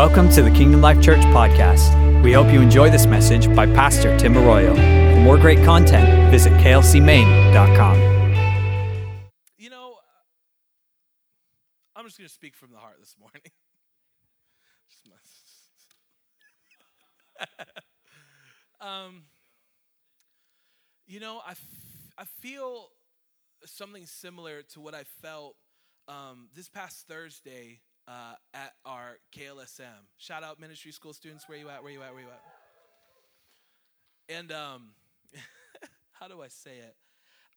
Welcome to the Kingdom Life Church podcast. We hope you enjoy this message by Pastor Tim Arroyo. For more great content, visit klcmaine.com. You know, I'm just going to speak from the heart this morning. um, you know, I, f- I feel something similar to what I felt um, this past Thursday uh, at our KLSM. Shout out ministry school students. Where you at? Where you at? Where you at? And um, how do I say it?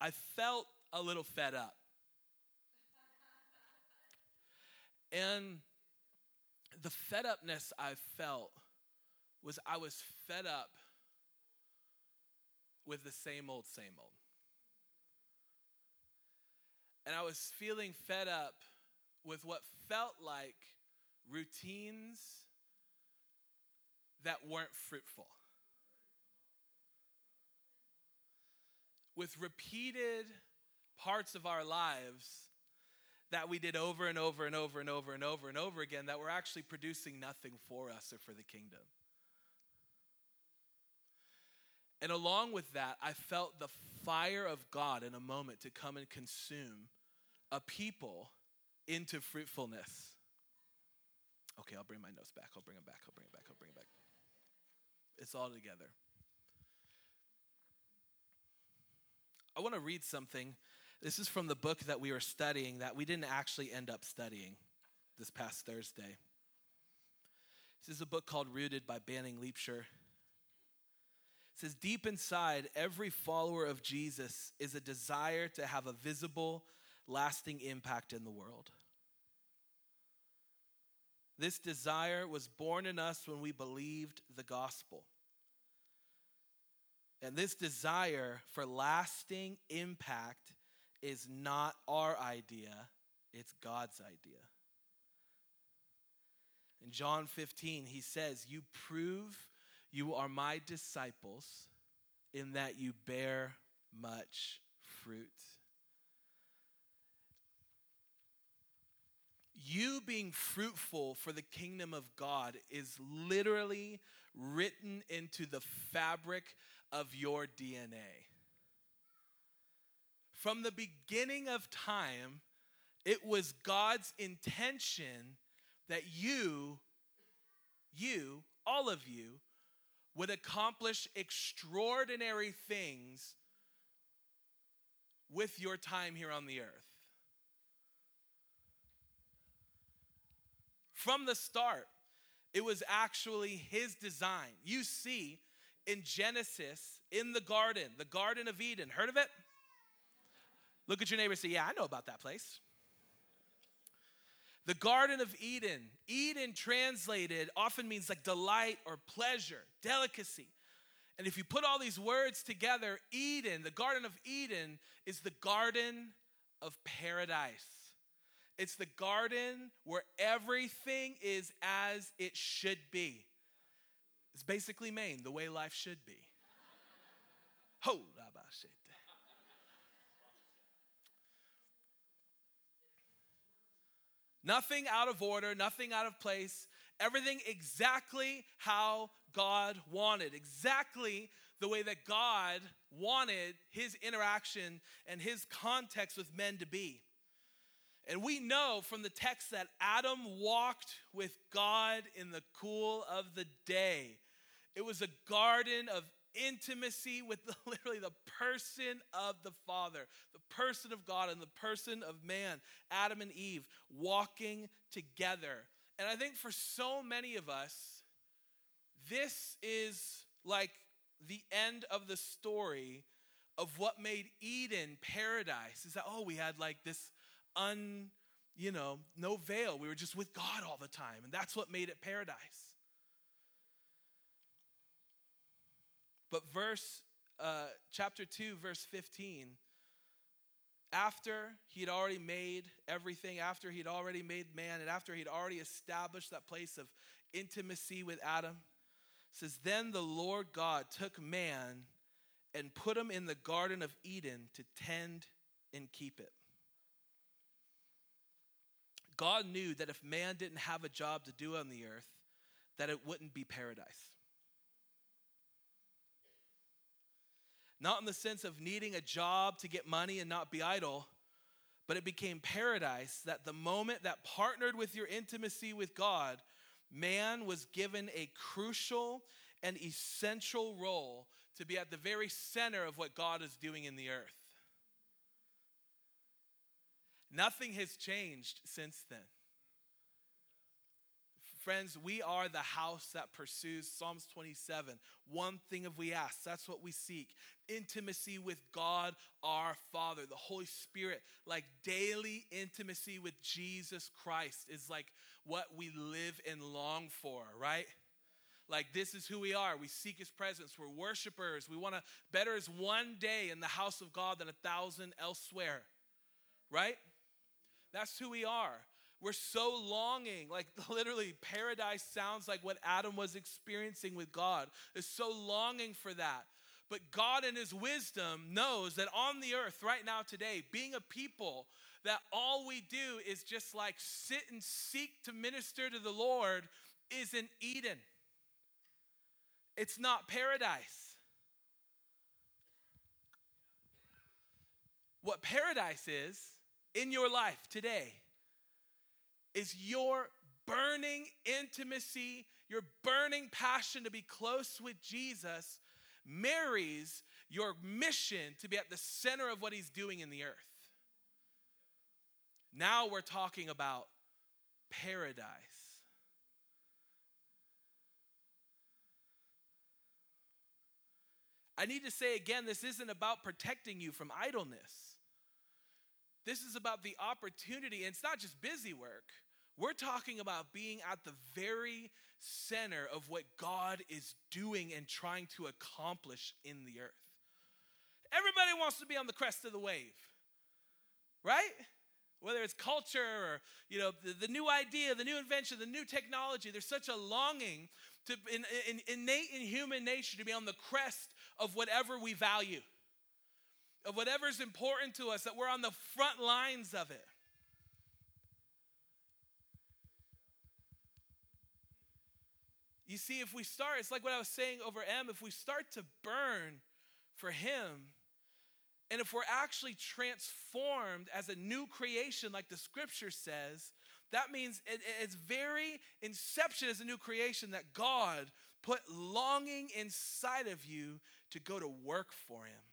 I felt a little fed up. And the fed upness I felt was I was fed up with the same old, same old. And I was feeling fed up with what felt like routines that weren't fruitful. With repeated parts of our lives that we did over and over and over and over and over and over again that were actually producing nothing for us or for the kingdom. And along with that, I felt the fire of God in a moment to come and consume a people into fruitfulness. Okay, I'll bring my notes back. I'll bring them back. I'll bring it back. I'll bring it back. It's all together. I want to read something. This is from the book that we were studying that we didn't actually end up studying this past Thursday. This is a book called Rooted by Banning Liebscher. It says, Deep inside, every follower of Jesus is a desire to have a visible, lasting impact in the world. This desire was born in us when we believed the gospel. And this desire for lasting impact is not our idea, it's God's idea. In John 15, he says, You prove you are my disciples in that you bear much fruit. You being fruitful for the kingdom of God is literally written into the fabric of your DNA. From the beginning of time, it was God's intention that you, you, all of you, would accomplish extraordinary things with your time here on the earth. From the start, it was actually his design. You see in Genesis, in the garden, the Garden of Eden. Heard of it? Look at your neighbor say, Yeah, I know about that place. The Garden of Eden. Eden translated often means like delight or pleasure, delicacy. And if you put all these words together, Eden, the Garden of Eden, is the garden of paradise. It's the garden where everything is as it should be. It's basically Maine, the way life should be. Ho, Nothing out of order, nothing out of place, everything exactly how God wanted, exactly the way that God wanted his interaction and his context with men to be. And we know from the text that Adam walked with God in the cool of the day. It was a garden of intimacy with the, literally the person of the Father, the person of God, and the person of man, Adam and Eve, walking together. And I think for so many of us, this is like the end of the story of what made Eden paradise. Is that, oh, we had like this un, you know, no veil. We were just with God all the time. And that's what made it paradise. But verse, uh, chapter 2, verse 15, after he'd already made everything, after he'd already made man, and after he'd already established that place of intimacy with Adam, says, Then the Lord God took man and put him in the Garden of Eden to tend and keep it. God knew that if man didn't have a job to do on the earth, that it wouldn't be paradise. Not in the sense of needing a job to get money and not be idle, but it became paradise that the moment that partnered with your intimacy with God, man was given a crucial and essential role to be at the very center of what God is doing in the earth. Nothing has changed since then. Friends, we are the house that pursues Psalms 27. One thing have we asked, that's what we seek intimacy with God our Father, the Holy Spirit, like daily intimacy with Jesus Christ is like what we live and long for, right? Like, this is who we are. We seek his presence. We're worshipers. We want to, better is one day in the house of God than a thousand elsewhere, right? That's who we are. We're so longing, like literally, paradise sounds like what Adam was experiencing with God. Is so longing for that. But God, in His wisdom, knows that on the earth right now, today, being a people that all we do is just like sit and seek to minister to the Lord is an Eden. It's not paradise. What paradise is in your life today is your burning intimacy, your burning passion to be close with Jesus marries your mission to be at the center of what he's doing in the earth. Now we're talking about paradise. I need to say again, this isn't about protecting you from idleness. This is about the opportunity, and it's not just busy work. We're talking about being at the very center of what God is doing and trying to accomplish in the earth. Everybody wants to be on the crest of the wave, right? Whether it's culture or you know the, the new idea, the new invention, the new technology, there's such a longing to in, in, innate in human nature to be on the crest of whatever we value of whatever's important to us, that we're on the front lines of it. You see, if we start, it's like what I was saying over M, if we start to burn for Him, and if we're actually transformed as a new creation, like the scripture says, that means it, it's very inception as a new creation that God put longing inside of you to go to work for Him.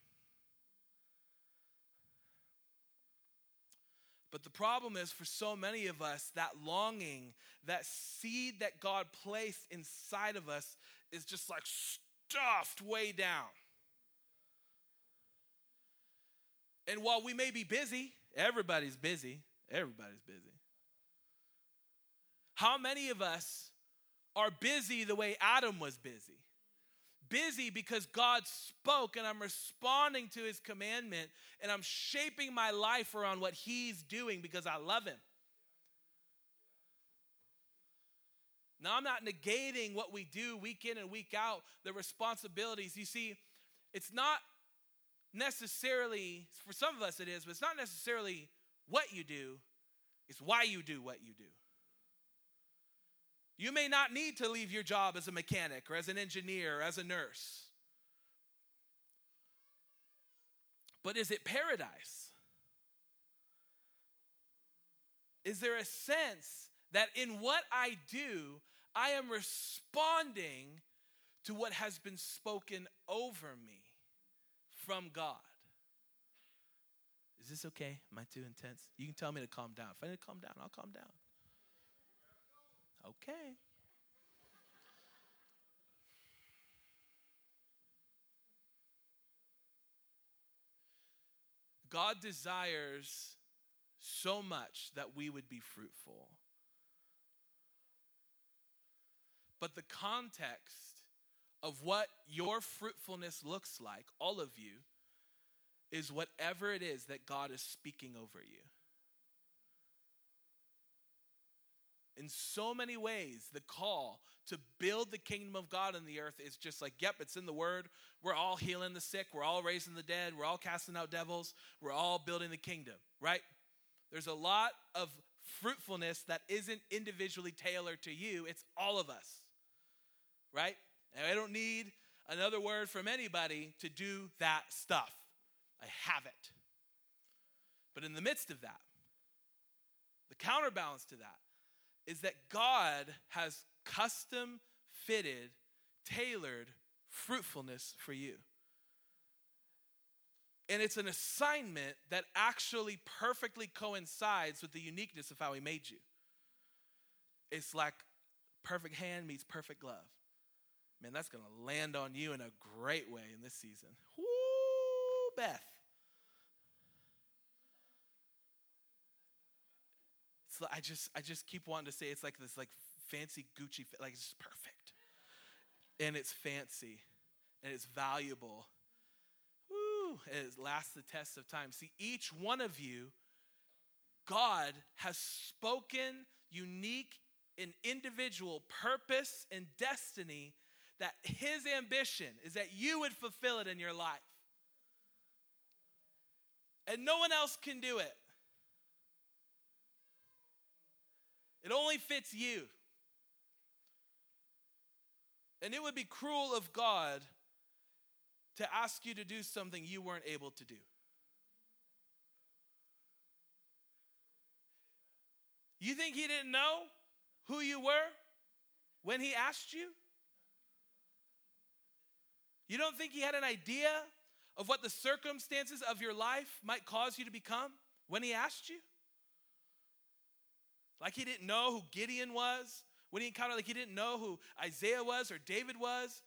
But the problem is for so many of us, that longing, that seed that God placed inside of us is just like stuffed way down. And while we may be busy, everybody's busy, everybody's busy. How many of us are busy the way Adam was busy? Busy because God spoke and I'm responding to his commandment and I'm shaping my life around what he's doing because I love him. Now, I'm not negating what we do week in and week out, the responsibilities. You see, it's not necessarily, for some of us it is, but it's not necessarily what you do, it's why you do what you do. You may not need to leave your job as a mechanic or as an engineer or as a nurse. But is it paradise? Is there a sense that in what I do, I am responding to what has been spoken over me from God? Is this okay? Am I too intense? You can tell me to calm down. If I need to calm down, I'll calm down. Okay. God desires so much that we would be fruitful. But the context of what your fruitfulness looks like, all of you, is whatever it is that God is speaking over you. In so many ways, the call to build the kingdom of God in the earth is just like, yep, it's in the word. We're all healing the sick, we're all raising the dead, we're all casting out devils, we're all building the kingdom, right? There's a lot of fruitfulness that isn't individually tailored to you, it's all of us. right? And I don't need another word from anybody to do that stuff. I have it. But in the midst of that, the counterbalance to that is that God has custom fitted, tailored fruitfulness for you. And it's an assignment that actually perfectly coincides with the uniqueness of how He made you. It's like perfect hand meets perfect glove. Man, that's to land on you in a great way in this season. Woo, Beth. I just I just keep wanting to say it's like this like fancy Gucci like it's just perfect. And it's fancy and it's valuable. Woo, it lasts the test of time. See, each one of you God has spoken unique and individual purpose and destiny that his ambition is that you would fulfill it in your life. And no one else can do it. It only fits you. And it would be cruel of God to ask you to do something you weren't able to do. You think he didn't know who you were when he asked you? You don't think he had an idea of what the circumstances of your life might cause you to become when he asked you? Like he didn't know who Gideon was when he encountered, like he didn't know who Isaiah was or David was.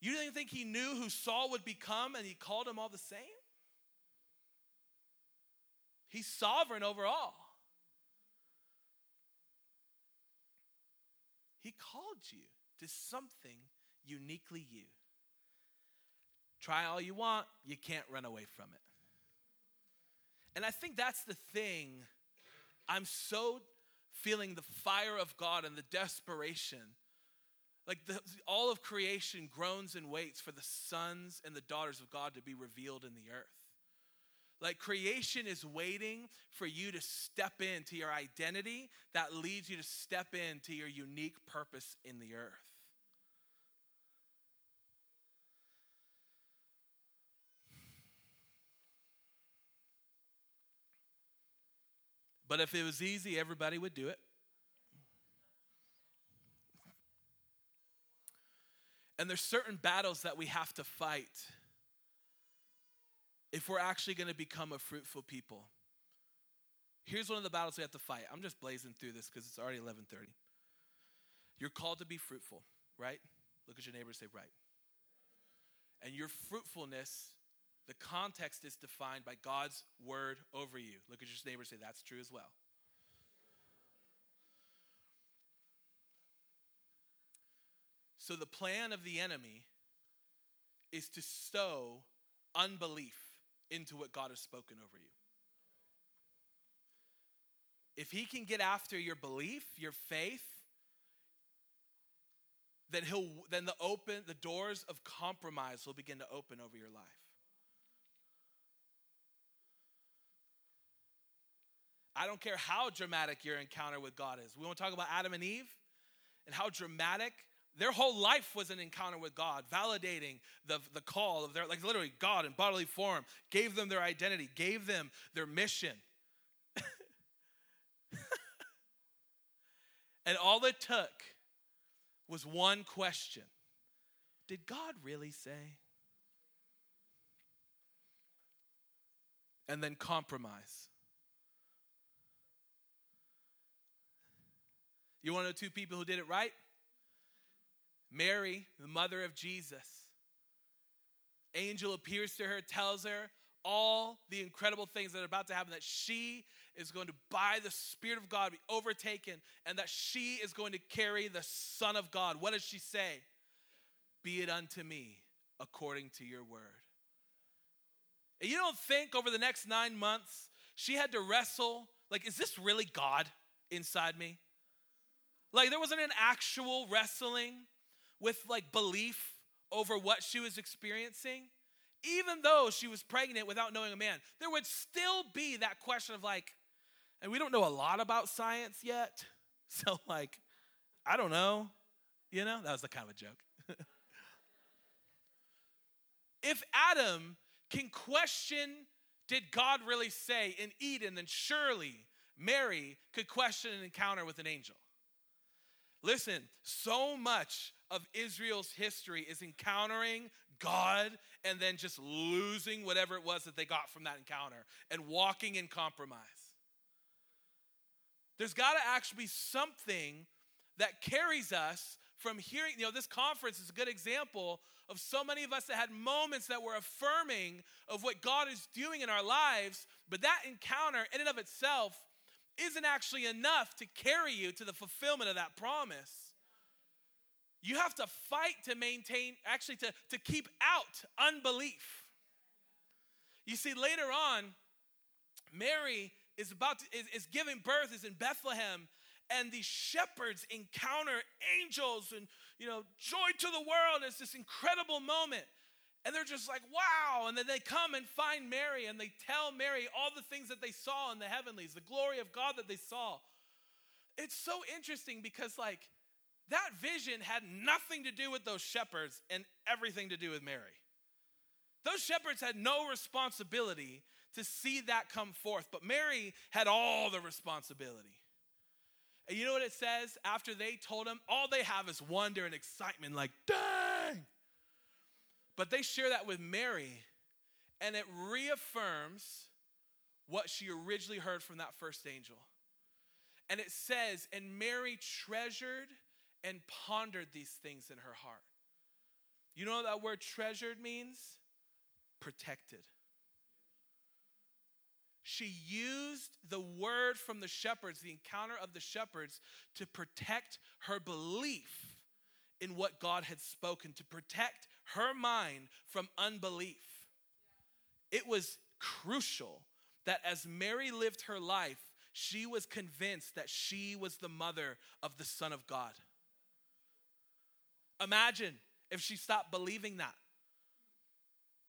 You didn't think he knew who Saul would become and he called him all the same? He's sovereign over all. He called you to something uniquely you. Try all you want, you can't run away from it. And I think that's the thing. I'm so feeling the fire of God and the desperation. Like the, all of creation groans and waits for the sons and the daughters of God to be revealed in the earth. Like creation is waiting for you to step into your identity that leads you to step into your unique purpose in the earth. But if it was easy, everybody would do it. And there's certain battles that we have to fight if we're actually going to become a fruitful people. Here's one of the battles we have to fight. I'm just blazing through this because it's already 11:30. You're called to be fruitful, right? Look at your neighbor and say, right. And your fruitfulness the context is defined by God's word over you. Look at your neighbor say, That's true as well. So, the plan of the enemy is to sow unbelief into what God has spoken over you. If he can get after your belief, your faith, then he'll then the open the doors of compromise will begin to open over your life. I don't care how dramatic your encounter with God is. We want to talk about Adam and Eve and how dramatic their whole life was an encounter with God, validating the, the call of their, like literally, God in bodily form gave them their identity, gave them their mission. and all it took was one question Did God really say? And then compromise. You want to know two people who did it right? Mary, the mother of Jesus. Angel appears to her, tells her all the incredible things that are about to happen, that she is going to, by the Spirit of God, be overtaken, and that she is going to carry the Son of God. What does she say? Be it unto me according to your word. And you don't think over the next nine months she had to wrestle, like, is this really God inside me? Like there wasn't an actual wrestling with like belief over what she was experiencing. Even though she was pregnant without knowing a man, there would still be that question of like, and we don't know a lot about science yet. So, like, I don't know. You know, that was the kind of a joke. if Adam can question, did God really say in Eden, then surely Mary could question an encounter with an angel. Listen, so much of Israel's history is encountering God and then just losing whatever it was that they got from that encounter and walking in compromise. There's got to actually be something that carries us from hearing, you know, this conference is a good example of so many of us that had moments that were affirming of what God is doing in our lives, but that encounter in and of itself isn't actually enough to carry you to the fulfillment of that promise. You have to fight to maintain, actually, to, to keep out unbelief. You see, later on, Mary is about to, is, is giving birth, is in Bethlehem, and these shepherds encounter angels and you know joy to the world it's this incredible moment and they're just like wow and then they come and find mary and they tell mary all the things that they saw in the heavenlies the glory of god that they saw it's so interesting because like that vision had nothing to do with those shepherds and everything to do with mary those shepherds had no responsibility to see that come forth but mary had all the responsibility and you know what it says after they told him? All they have is wonder and excitement, like, dang. But they share that with Mary, and it reaffirms what she originally heard from that first angel. And it says, and Mary treasured and pondered these things in her heart. You know what that word treasured means? Protected. She used the word from the shepherds, the encounter of the shepherds, to protect her belief in what God had spoken, to protect her mind from unbelief. It was crucial that as Mary lived her life, she was convinced that she was the mother of the Son of God. Imagine if she stopped believing that.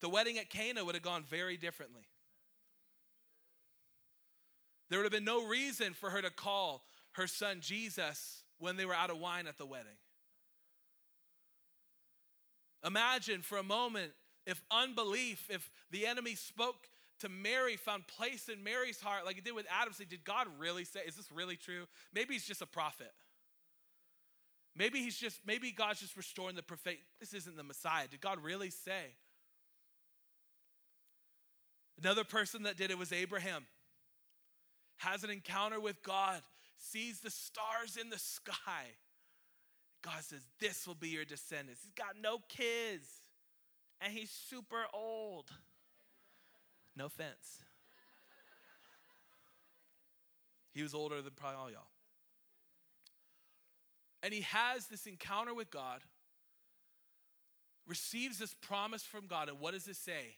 The wedding at Cana would have gone very differently. There would have been no reason for her to call her son Jesus when they were out of wine at the wedding. Imagine for a moment if unbelief, if the enemy spoke to Mary, found place in Mary's heart, like it did with Adam, say, Did God really say, is this really true? Maybe he's just a prophet. Maybe he's just, maybe God's just restoring the prophet. This isn't the Messiah. Did God really say? Another person that did it was Abraham has an encounter with God, sees the stars in the sky. God says, This will be your descendants. He's got no kids, and he's super old. No offense. He was older than probably all y'all. And he has this encounter with God, receives this promise from God. And what does it say?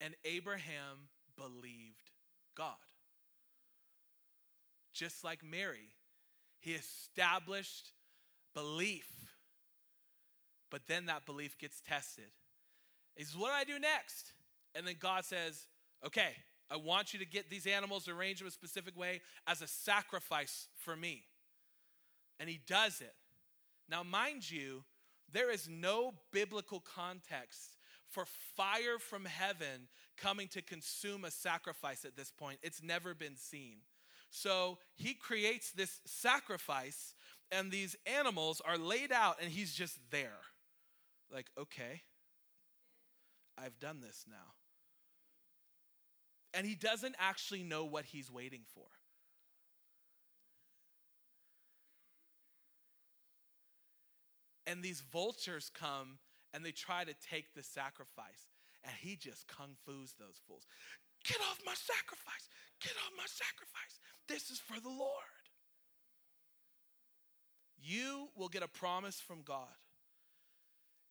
And Abraham believed God just like Mary. He established belief, but then that belief gets tested. Says, What do I do next? And then God says, Okay, I want you to get these animals arranged in a specific way as a sacrifice for me. And he does it. Now, mind you, there is no biblical context for fire from heaven coming to consume a sacrifice at this point. It's never been seen. So he creates this sacrifice, and these animals are laid out, and he's just there. Like, okay, I've done this now. And he doesn't actually know what he's waiting for. And these vultures come and they try to take the sacrifice. And he just kung fu's those fools. Get off my sacrifice. Get off my sacrifice. This is for the Lord. You will get a promise from God.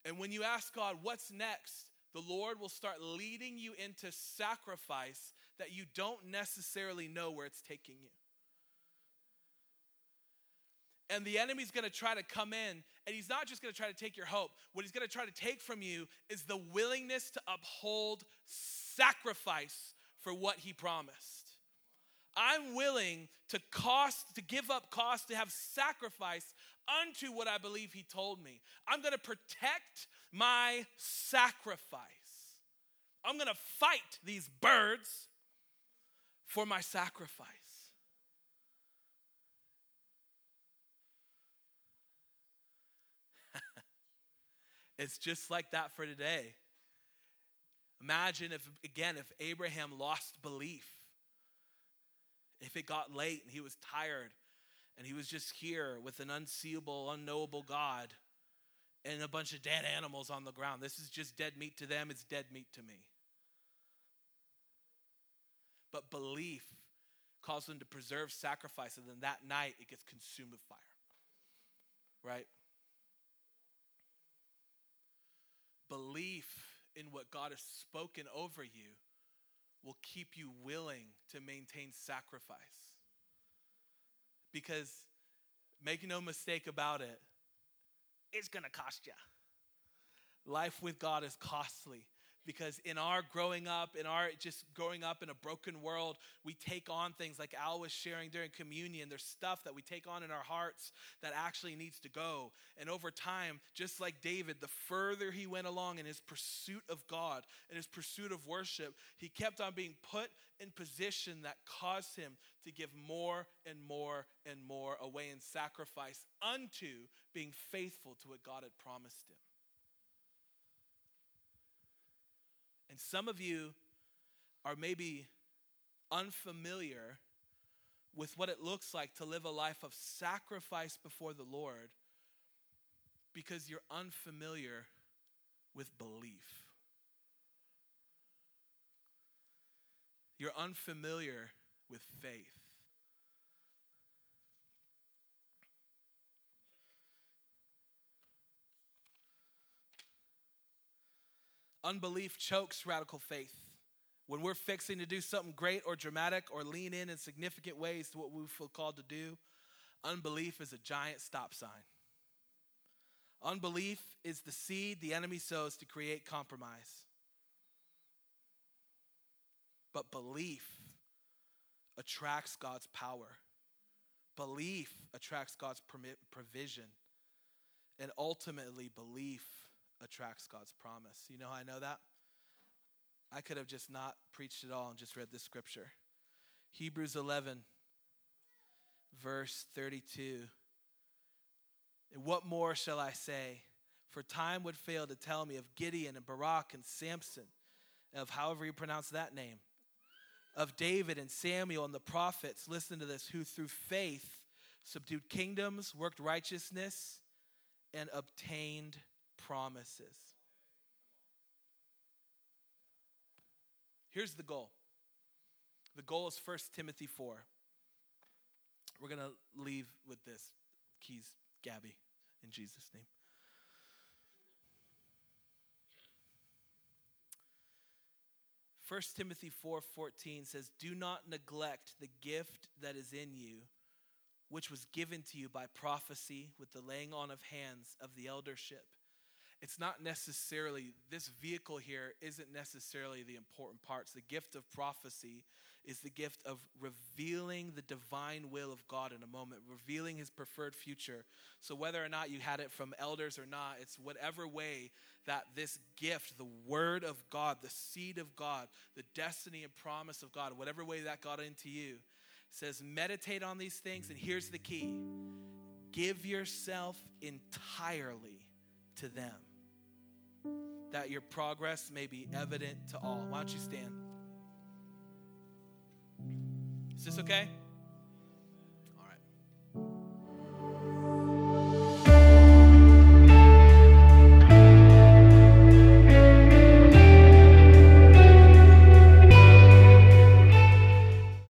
And when you ask God, what's next? The Lord will start leading you into sacrifice that you don't necessarily know where it's taking you. And the enemy's gonna try to come in, and he's not just gonna try to take your hope. What he's gonna try to take from you is the willingness to uphold sacrifice for what he promised. I'm willing to cost, to give up cost, to have sacrifice unto what I believe he told me. I'm going to protect my sacrifice. I'm going to fight these birds for my sacrifice. it's just like that for today. Imagine if, again, if Abraham lost belief, if it got late and he was tired and he was just here with an unseeable, unknowable God and a bunch of dead animals on the ground. This is just dead meat to them, it's dead meat to me. But belief caused them to preserve sacrifice, and then that night it gets consumed with fire. Right? Belief in what God has spoken over you will keep you willing to maintain sacrifice. Because make no mistake about it, it's gonna cost you. Life with God is costly because in our growing up, in our just growing up in a broken world, we take on things like Al was sharing during communion. There's stuff that we take on in our hearts that actually needs to go. And over time, just like David, the further he went along in his pursuit of God, in his pursuit of worship, he kept on being put in position that caused him to give more and more and more away in sacrifice unto being faithful to what God had promised him. And some of you are maybe unfamiliar with what it looks like to live a life of sacrifice before the Lord because you're unfamiliar with belief. You're unfamiliar with faith. Unbelief chokes radical faith. When we're fixing to do something great or dramatic or lean in in significant ways to what we feel called to do, unbelief is a giant stop sign. Unbelief is the seed the enemy sows to create compromise. But belief attracts God's power. Belief attracts God's provision. And ultimately, belief attracts God's promise. You know how I know that? I could have just not preached at all and just read this scripture. Hebrews 11, verse 32. And what more shall I say? For time would fail to tell me of Gideon and Barak and Samson, of however you pronounce that name, of David and Samuel and the prophets. Listen to this who through faith subdued kingdoms, worked righteousness, and obtained promises. Here's the goal the goal is 1 Timothy 4. We're going to leave with this. Keys, Gabby, in Jesus' name. First Timothy 4:14 says, "Do not neglect the gift that is in you, which was given to you by prophecy with the laying on of hands of the eldership." It's not necessarily, this vehicle here isn't necessarily the important parts. The gift of prophecy is the gift of revealing the divine will of God in a moment, revealing his preferred future. So, whether or not you had it from elders or not, it's whatever way that this gift, the word of God, the seed of God, the destiny and promise of God, whatever way that got into you, says, meditate on these things. And here's the key give yourself entirely to them, that your progress may be evident to all. Why don't you stand? Is this okay?